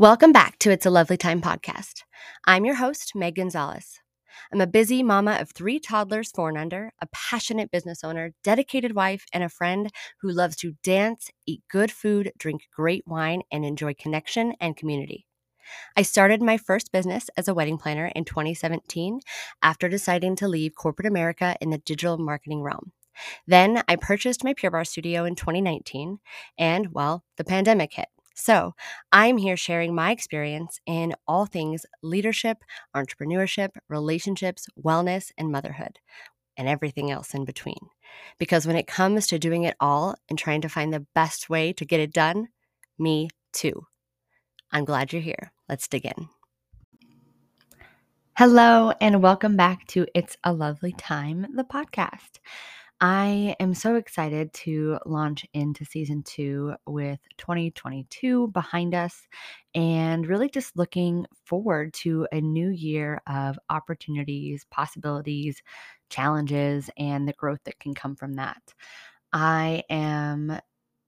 Welcome back to It's a Lovely Time podcast. I'm your host, Meg Gonzalez. I'm a busy mama of three toddlers, four and under, a passionate business owner, dedicated wife, and a friend who loves to dance, eat good food, drink great wine, and enjoy connection and community. I started my first business as a wedding planner in 2017 after deciding to leave corporate America in the digital marketing realm. Then I purchased my Pure Barre studio in 2019, and well, the pandemic hit. So, I'm here sharing my experience in all things leadership, entrepreneurship, relationships, wellness, and motherhood, and everything else in between. Because when it comes to doing it all and trying to find the best way to get it done, me too. I'm glad you're here. Let's dig in. Hello, and welcome back to It's a Lovely Time, the podcast. I am so excited to launch into season two with 2022 behind us and really just looking forward to a new year of opportunities, possibilities, challenges, and the growth that can come from that. I am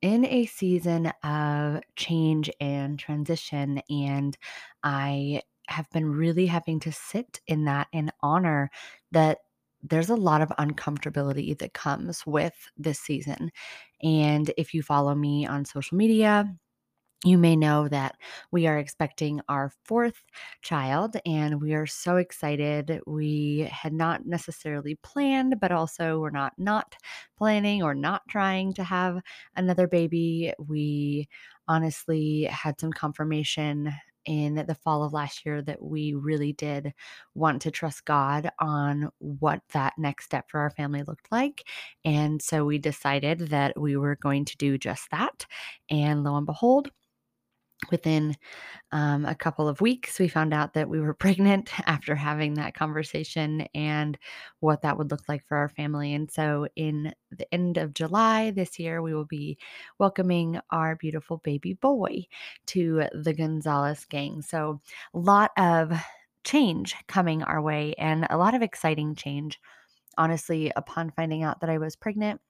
in a season of change and transition, and I have been really having to sit in that and honor that there's a lot of uncomfortability that comes with this season. And if you follow me on social media, you may know that we are expecting our fourth child and we are so excited. We had not necessarily planned, but also we're not not planning or not trying to have another baby. We honestly had some confirmation in the fall of last year that we really did want to trust God on what that next step for our family looked like. And so we decided that we were going to do just that. And lo and behold, within um, a couple of weeks, we found out that we were pregnant after having that conversation and what that would look like for our family. And so, in the end of July this year, we will be welcoming our beautiful baby boy to the Gonzalez gang. So, a lot of change coming our way and a lot of exciting change. Honestly, upon finding out that I was pregnant,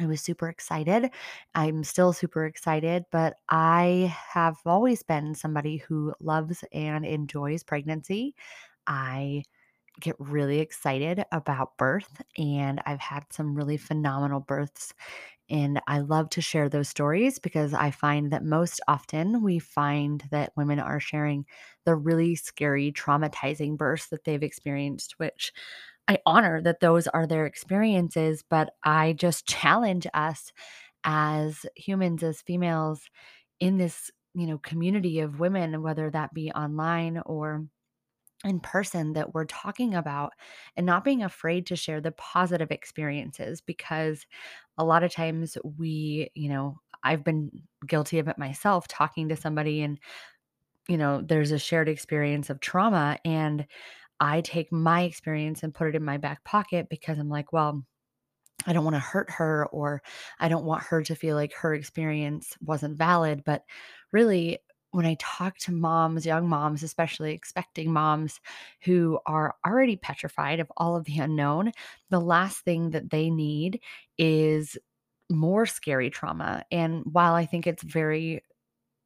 I was super excited. I'm still super excited, but I have always been somebody who loves and enjoys pregnancy. I get really excited about birth, and I've had some really phenomenal births. And I love to share those stories because I find that most often we find that women are sharing the really scary, traumatizing births that they've experienced, which I honor that those are their experiences, but I just challenge us as humans, as females in this, you know, community of women, whether that be online or in person that we're talking about and not being afraid to share the positive experiences because a lot of times we, you know, I've been guilty of it myself talking to somebody and you know, there's a shared experience of trauma and I take my experience and put it in my back pocket because I'm like, well, I don't want to hurt her or I don't want her to feel like her experience wasn't valid. But really, when I talk to moms, young moms, especially expecting moms who are already petrified of all of the unknown, the last thing that they need is more scary trauma. And while I think it's very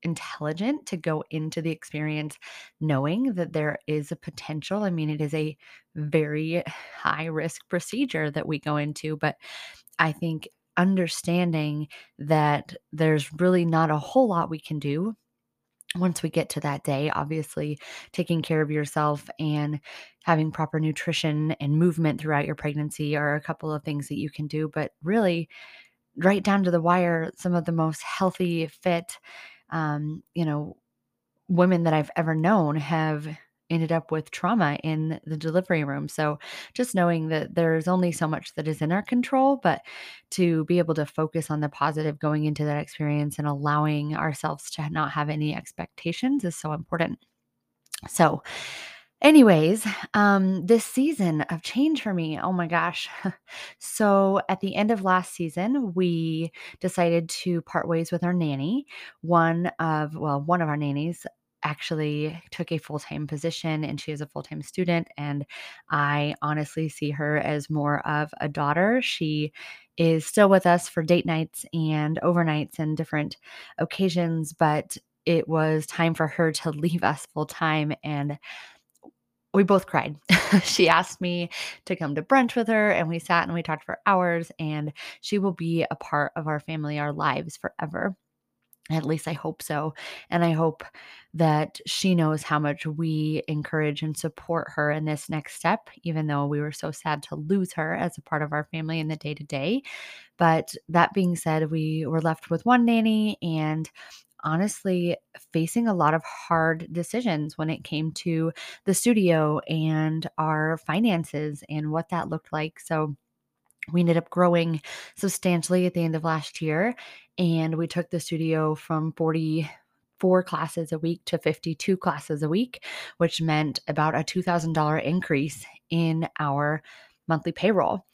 intelligent to go into the experience knowing that there is a potential. I mean, it is a very high risk procedure that we go into, but I think understanding that there's really not a whole lot we can do once we get to that day, obviously taking care of yourself and having proper nutrition and movement throughout your pregnancy are a couple of things that you can do. But really, right down to the wire, some of the most healthy, fit, um, you know, women that I've ever known have ended up with trauma in the delivery room. So just knowing that there's only so much that is in our control, but to be able to focus on the positive going into that experience and allowing ourselves to not have any expectations is so important. So, Anyways, um, this season of change for me, oh my gosh. so at the end of last season, we decided to part ways with our nanny. One of, well, one of our nannies actually took a full-time position and she is a full-time student and I honestly see her as more of a daughter. She is still with us for date nights and overnights and different occasions, but it was time for her to leave us full time. And we both cried. she asked me to come to brunch with her, and we sat and we talked for hours. And she will be a part of our family, our lives forever. At least I hope so. And I hope that she knows how much we encourage and support her in this next step, even though we were so sad to lose her as a part of our family in the day to day. But that being said, we were left with one nanny and honestly facing a lot of hard decisions when it came to the studio and our finances and what that looked like. So, we ended up growing substantially at the end of last year and we took the studio from 44 classes a week to 52 classes a week which meant about a $2000 increase in our monthly payroll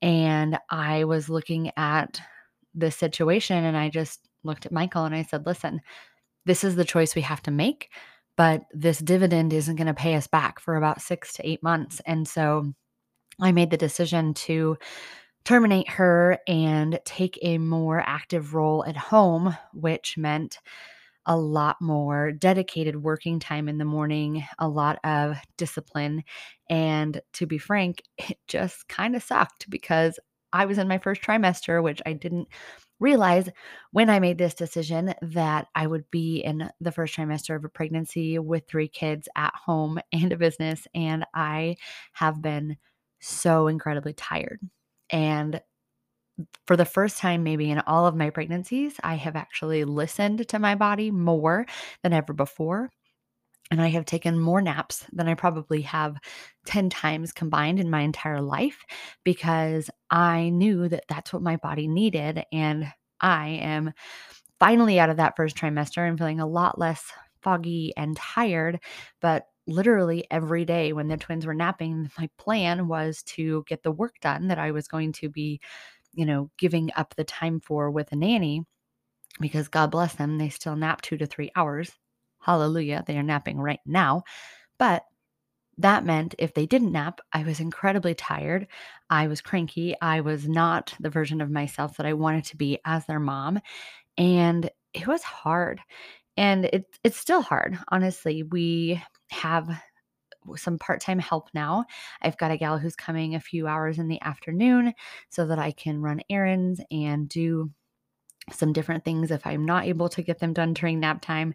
and i was looking at this situation and i just looked at michael and i said listen this is the choice we have to make but this dividend isn't going to pay us back for about six to eight months and so i made the decision to terminate her and take a more active role at home, which meant a lot more dedicated working time in the morning, a lot of discipline. And to be frank, it just kind of sucked because I was in my first trimester, which I didn't realize when I made this decision that I would be in the first trimester of a pregnancy with three kids at home and a business. And I have been so incredibly tired. And for the first time, maybe in all of my pregnancies, I have actually listened to my body more than ever before. And I have taken more naps than I probably have 10 times combined in my entire life because I knew that that's what my body needed. And I am finally out of that first trimester and feeling a lot less foggy and tired. But literally every day when the twins were napping, my plan was to get the work done that I was going to be, you know, giving up the time for with a nanny because God bless them, they still nap two to three hours. Hallelujah. They are napping right now. But that meant if they didn't nap, I was incredibly tired. I was cranky. I was not the version of myself that I wanted to be as their mom. And it was hard. And it, it's still hard. Honestly, we have some part time help now. I've got a gal who's coming a few hours in the afternoon so that I can run errands and do some different things if I'm not able to get them done during nap time.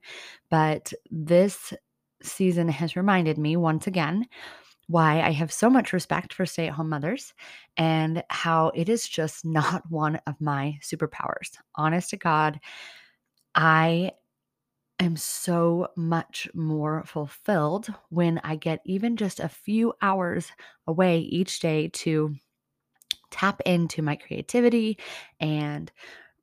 But this season has reminded me once again why I have so much respect for stay at home mothers and how it is just not one of my superpowers. Honest to God, I am so much more fulfilled when I get even just a few hours away each day to tap into my creativity and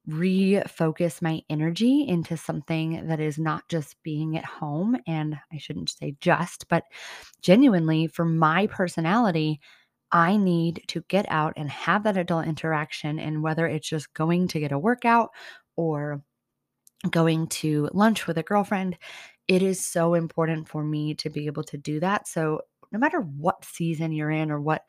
refocus my energy into something that is not just being at home. And I shouldn't say just, but genuinely for my personality, I need to get out and have that adult interaction. And whether it's just going to get a workout or going to lunch with a girlfriend, it is so important for me to be able to do that. So, no matter what season you're in or what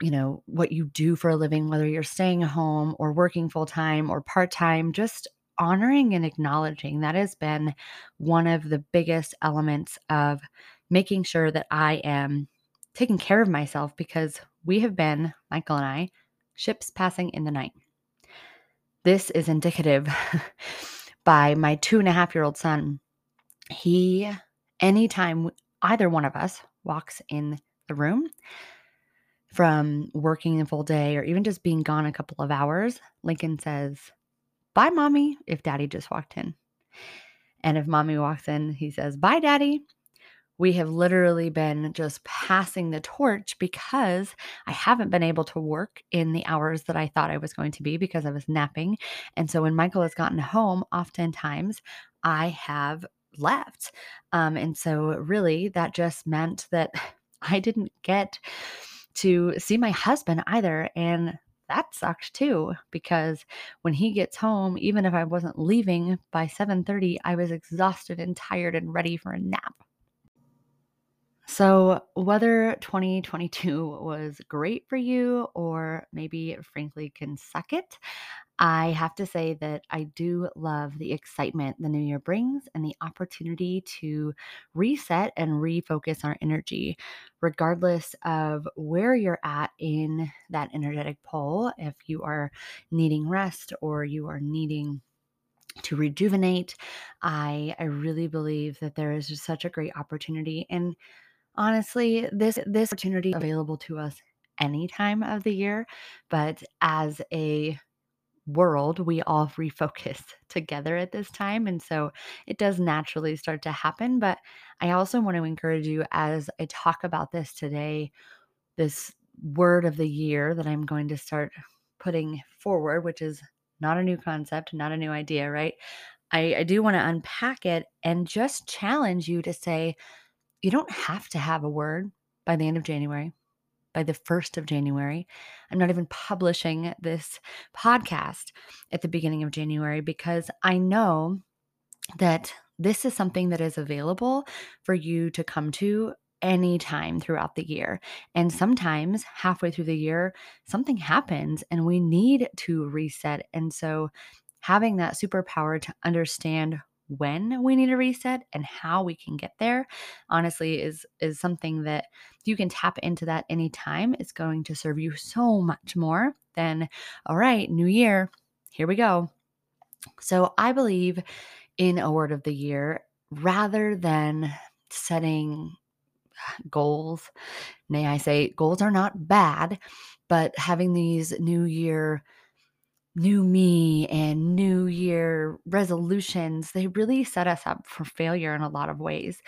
you know, what you do for a living, whether you're staying home or working full time or part time, just honoring and acknowledging that has been one of the biggest elements of making sure that I am taking care of myself because we have been, Michael and I, ships passing in the night. This is indicative by my two and a half year old son. He, anytime either one of us walks in the room from working a full day or even just being gone a couple of hours, Lincoln says, Bye, mommy, if daddy just walked in. And if mommy walks in, he says, Bye, daddy we have literally been just passing the torch because I haven't been able to work in the hours that I thought I was going to be because I was napping. And so when Michael has gotten home, oftentimes I have left. Um, and so really that just meant that I didn't get to see my husband either. And that sucked too because when he gets home even if i wasn't leaving by 7:30 i was exhausted and tired and ready for a nap So, whether 2022 was great for you or maybe frankly can suck it, I have to say that I do love the excitement the new year brings and the opportunity to reset and refocus our energy, regardless of where you're at in that energetic pole. If you are needing rest or you are needing to rejuvenate, I I really believe that there is just such a great opportunity and Honestly, this this opportunity available to us any time of the year, but as a world, we all refocus together at this time, and so it does naturally start to happen, but I also want to encourage you as I talk about this today, this word of the year that I'm going to start putting forward, which is not a new concept, not a new idea, right? I, I do want to unpack it and just challenge you to say, you don't have to have a word by the end of January, by the 1st of January. I'm not even publishing this podcast at the beginning of January because I know that this is something that is available for you to come to anytime throughout the year. And sometimes halfway through the year, something happens and we need to reset. And so having that superpower to understand when we need a reset and how we can get there honestly is is something that you can tap into that anytime. It's going to serve you so much more than all right new year here we go. So i believe in a word of the year rather than setting goals nay i say goals are not bad but having these new year new me and new year resolutions, they really set us up for failure in a lot of ways.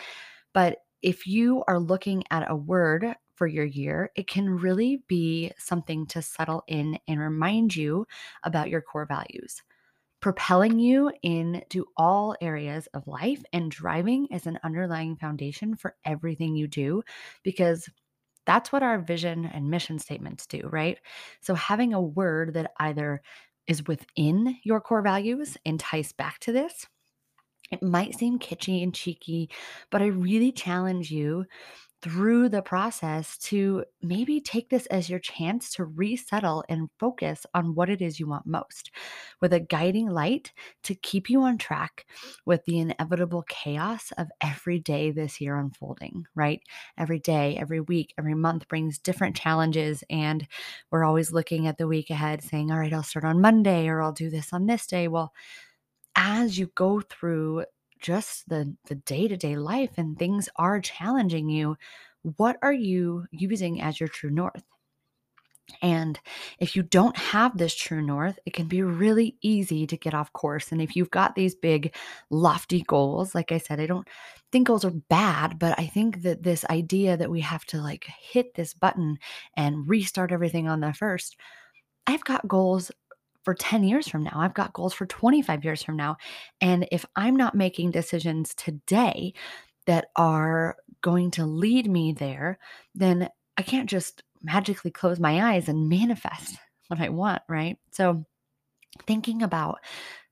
But if you are looking at a word for your year, it can really be something to settle in and remind you about your core values. Propelling you into all areas of life and driving as an underlying foundation for everything you do because that's what our vision and mission statements do, right? So, having a word that either is within your core values entice back to this. It might seem kitschy and cheeky, but I really challenge you through the process to maybe take this as your chance to resettle and focus on what it is you want most, with a guiding light to keep you on track with the inevitable chaos of every day this year unfolding, right? Every day, every week, every month brings different challenges. And we're always looking at the week ahead saying, all right, I'll start on Monday or I'll do this on this day. Well, as you go through just the the day-to-day life and things are challenging you, what are you using as your true north? And if you don't have this true north, it can be really easy to get off course. And if you've got these big, lofty goals, like I said, I don't think goals are bad, but I think that this idea that we have to like hit this button and restart everything on the first, I've got goals for 10 years from now. I've got goals for 25 years from now. And if I'm not making decisions today that are going to lead me there, then I can't just magically close my eyes and manifest what I want, right? So, thinking about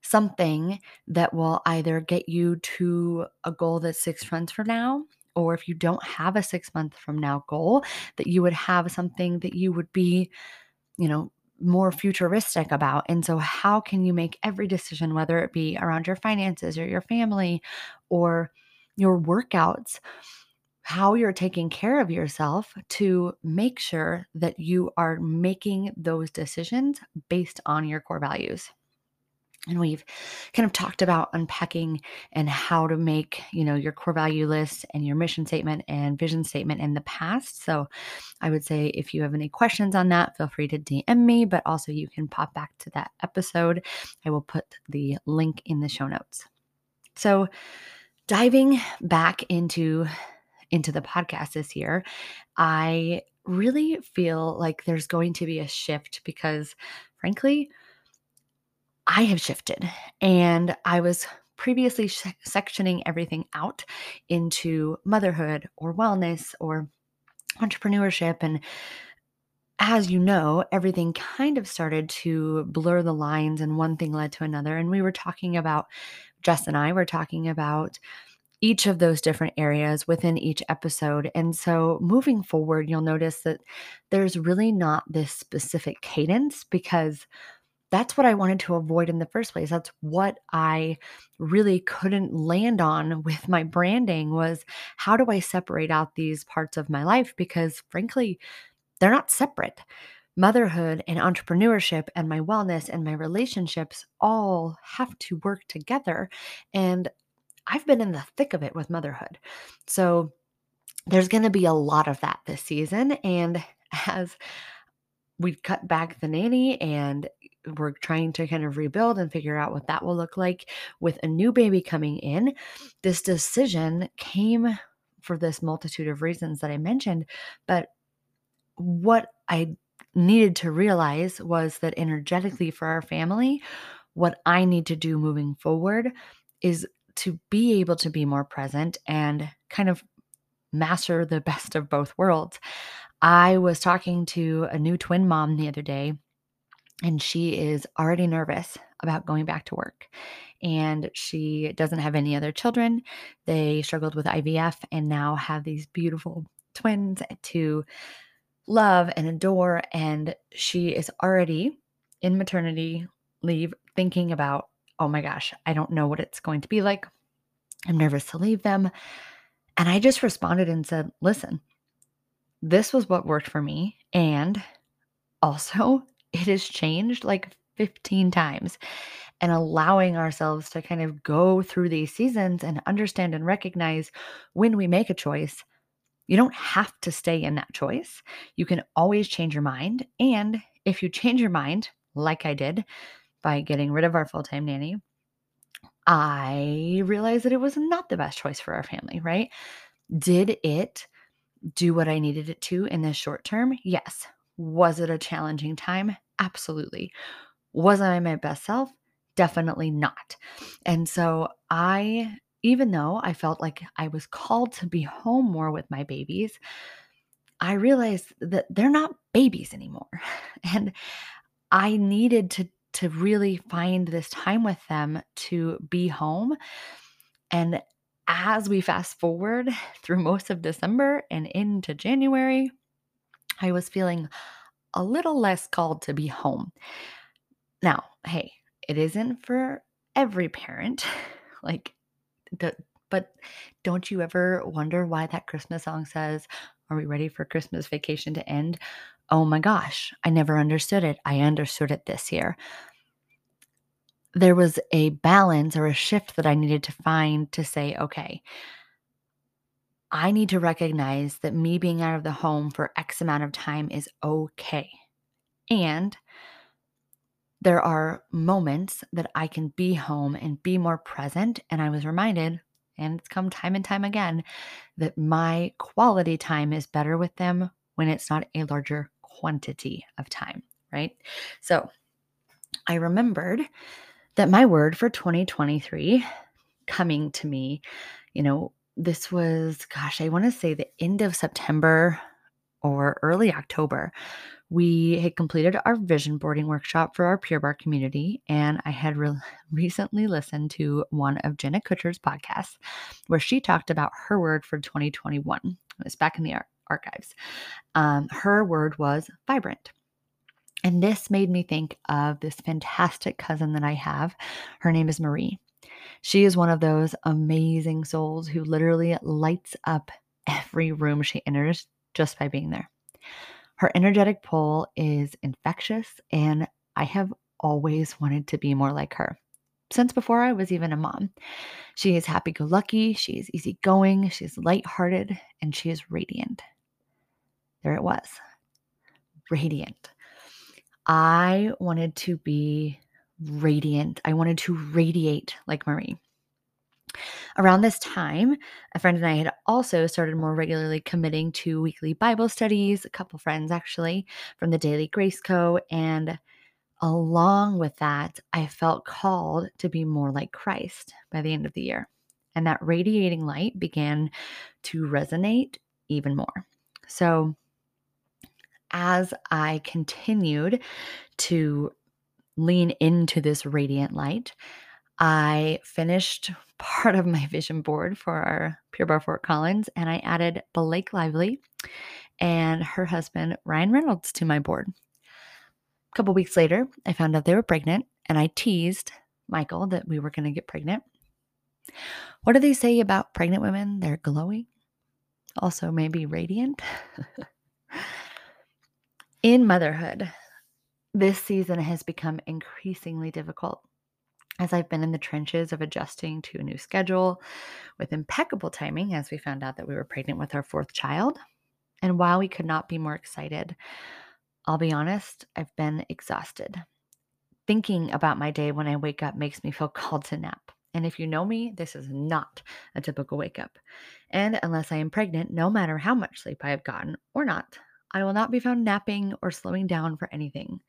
something that will either get you to a goal that's six months from now, or if you don't have a six month from now goal, that you would have something that you would be, you know, more futuristic about. And so, how can you make every decision, whether it be around your finances or your family or your workouts, how you're taking care of yourself to make sure that you are making those decisions based on your core values? And we've kind of talked about unpacking and how to make you know your core value list and your mission statement and vision statement in the past. So i would say if you have any questions on that feel free to dm me but also you can pop back to that episode. I will put the link in the show notes. So diving back into into the podcast this year i really feel like there's going to be a shift because frankly I have shifted and I was previously sh- sectioning everything out into motherhood or wellness or entrepreneurship. And as you know, everything kind of started to blur the lines and one thing led to another. And we were talking about, Jess and I were talking about each of those different areas within each episode. And so moving forward, you'll notice that there's really not this specific cadence because that's what I wanted to avoid in the first place. That's what I really couldn't land on with my branding was how do I separate out these parts of my life because frankly, they're not separate. Motherhood and entrepreneurship and my wellness and my relationships all have to work together. And I've been in the thick of it with motherhood. So there's going to be a lot of that this season. And as we cut back the nanny and we're trying to kind of rebuild and figure out what that will look like with a new baby coming in, this decision came for this multitude of reasons that I mentioned. But what I needed to realize was that energetically for our family, what I need to do moving forward is to be able to be more present and kind of master the best of both worlds. I was talking to a new twin mom the other day, and she is already nervous about going back to work. And she doesn't have any other children. They struggled with IVF and now have these beautiful twins to love and adore. And she is already in maternity leave thinking about, oh my gosh, I don't know what it's going to be like. I'm nervous to leave them. And I just responded and said, listen, this was what worked for me. And also, it has changed like 15 times. And allowing ourselves to kind of go through these seasons and understand and recognize when we make a choice, you don't have to stay in that choice. You can always change your mind. And if you change your mind, like I did by getting rid of our full time nanny, I realized that it was not the best choice for our family, right? Did it do what I needed it to in the short term? Yes. Was it a challenging time? Absolutely. Was I my best self? Definitely not. And so I, even though I felt like I was called to be home more with my babies, I realized that they're not babies anymore. And I needed to to really find this time with them to be home. And as we fast forward through most of December and into January, I was feeling a little less called to be home. Now, hey, it isn't for every parent. Like, the, but don't you ever wonder why that Christmas song says, Are we ready for Christmas vacation to end? Oh my gosh, I never understood it. I understood it this year there was a balance or a shift that I needed to find to say, okay, I need to recognize that me being out of the home for X amount of time is okay. And there are moments that I can be home and be more present. And I was reminded, and it's come time and time again, that my quality time is better with them when it's not a larger quantity of time, right? So I remembered that my word for 2023 coming to me, you know, this was, gosh, I want to say the end of September or early October. We had completed our vision boarding workshop for our Pure Barre community, and I had re- recently listened to one of Jenna Kutcher's podcasts where she talked about her word for 2021. It was back in the ar- archives. Um, her word was vibrant. And this made me think of this fantastic cousin that I have. Her name is Marie. She is one of those amazing souls who literally lights up every room she enters just by being there. Her energetic pull is infectious, and I have always wanted to be more like her since before I was even a mom. She is happy go lucky, she is easygoing, she's lighthearted, and she is radiant. There it was radiant. I wanted to be radiant. I wanted to radiate like Marie. Around this time, a friend and I had also started more regularly committing to weekly Bible studies, a couple friends actually from the Daily Grace Co. And along with that, I felt called to be more like Christ by the end of the year. And that radiating light began to resonate even more. So as I continued to lean into this radiant light, I finished part of my vision board for our Pure Barre Fort Collins and I added Blake Lively and her husband Ryan Reynolds to my board. A couple weeks later, I found out they were pregnant and I teased Michael that we were going to get pregnant. What do they say about pregnant women? They're glowing, also, maybe radiant. In motherhood, this season has become increasingly difficult as I've been in the trenches of adjusting to a new schedule with impeccable timing as we found out that we were pregnant with our fourth child. And while we could not be more excited, I'll be honest, I've been exhausted. Thinking about my day when I wake up makes me feel called to nap. And if you know me, this is not a typical wake up. And unless I am pregnant, no matter how much sleep I have gotten or not, I will not be found napping or slowing down for anything.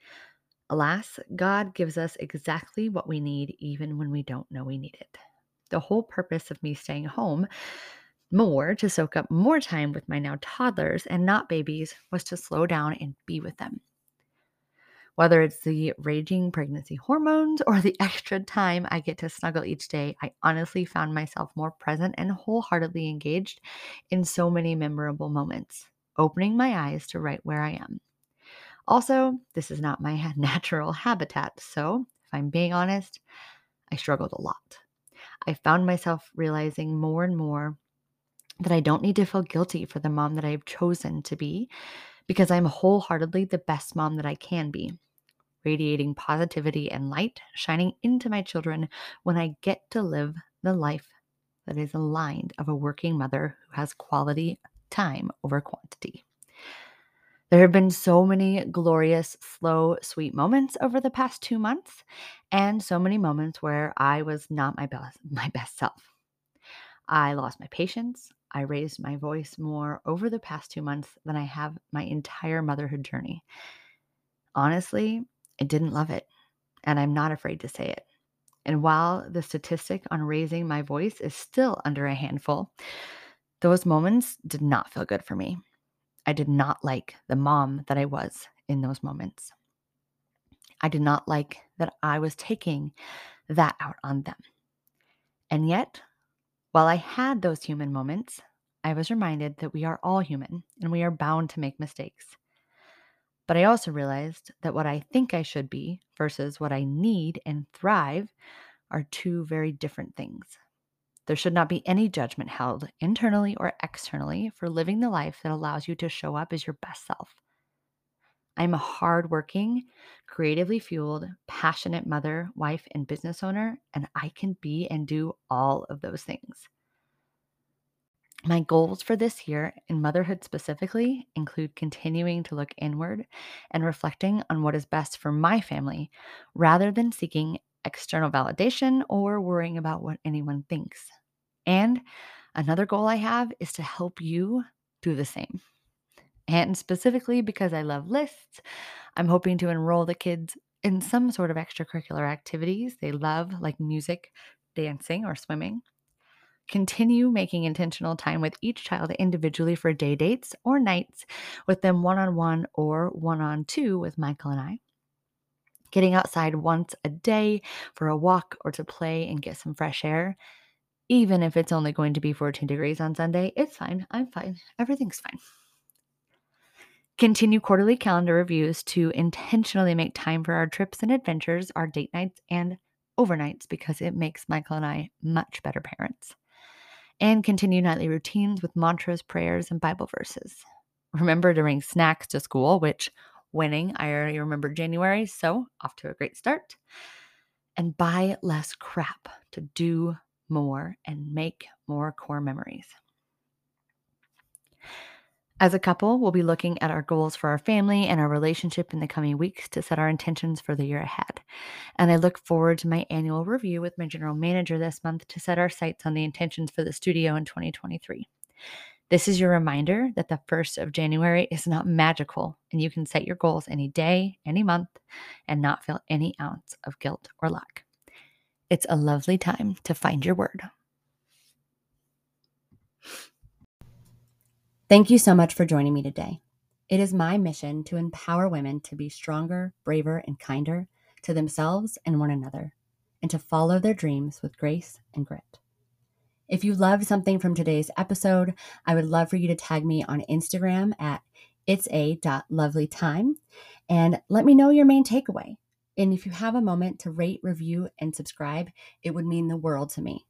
Alas, God gives us exactly what we need even when we don't know we need it. The whole purpose of me staying home more to soak up more time with my now toddlers and not babies was to slow down and be with them. Whether it's the raging pregnancy hormones or the extra time I get to snuggle each day, I honestly found myself more present and wholeheartedly engaged in so many memorable moments opening my eyes to right where I am. Also, this is not my natural habitat, so if I'm being honest, I struggled a lot. I found myself realizing more and more that I don't need to feel guilty for the mom that I've chosen to be because I'm wholeheartedly the best mom that I can be, radiating positivity and light, shining into my children when I get to live the life that is aligned of a working mother who has quality time over quantity. There have been so many glorious, slow, sweet moments over the past two months, and so many moments where I was not my best, my best self. I lost my patience. I raised my voice more over the past two months than I have my entire motherhood journey. Honestly, I didn't love it, and I'm not afraid to say it. And while the statistic on raising my voice is still under a handful, those moments did not feel good for me. I did not like the mom that I was in those moments. I did not like that I was taking that out on them. And yet, while I had those human moments, I was reminded that we are all human and we are bound to make mistakes. But I also realized that what I think I should be versus what I need and thrive are two very different things. There should not be any judgment held internally or externally for living the life that allows you to show up as your best self. I'm a hardworking, creatively fueled, passionate mother, wife, and business owner, and I can be and do all of those things. My goals for this year, in motherhood specifically, include continuing to look inward and reflecting on what is best for my family rather than seeking external validation or worrying about what anyone thinks. And another goal I have is to help you do the same. And specifically because I love lists, I'm hoping to enroll the kids in some sort of extracurricular activities they love, like music, dancing, or swimming. Continue making intentional time with each child individually for day dates or nights with them one on one or one on two with Michael and I. Getting outside once a day for a walk or to play and get some fresh air even if it's only going to be 14 degrees on Sunday, it's fine. I'm fine. Everything's fine. Continue quarterly calendar reviews to intentionally make time for our trips and adventures, our date nights, and overnights because it makes Michael and I much better parents. And continue nightly routines with mantras, prayers, and Bible verses. Remember to bring snacks to school, which winning, I already remember January, so off to a great start. And buy less crap to do more and make more core memories. As a couple, we'll be looking at our goals for our family and our relationship in the coming weeks to set our intentions for the year ahead. And I look forward to my annual review with my general manager this month to set our sights on the intentions for the studio in 2023. This is your reminder that the 1st of January is not magical, and you can set your goals any day, any month, and not feel any ounce of guilt or lack. It's a lovely time to find your word. Thank you so much for joining me today. It is my mission to empower women to be stronger, braver, and kinder to themselves and one another, and to follow their dreams with grace and grit. If you loved something from today's episode, I would love for you to tag me on Instagram at it's a lovely time and let me know your main takeaway. And if you have a moment to rate, review, and subscribe, it would mean the world to me.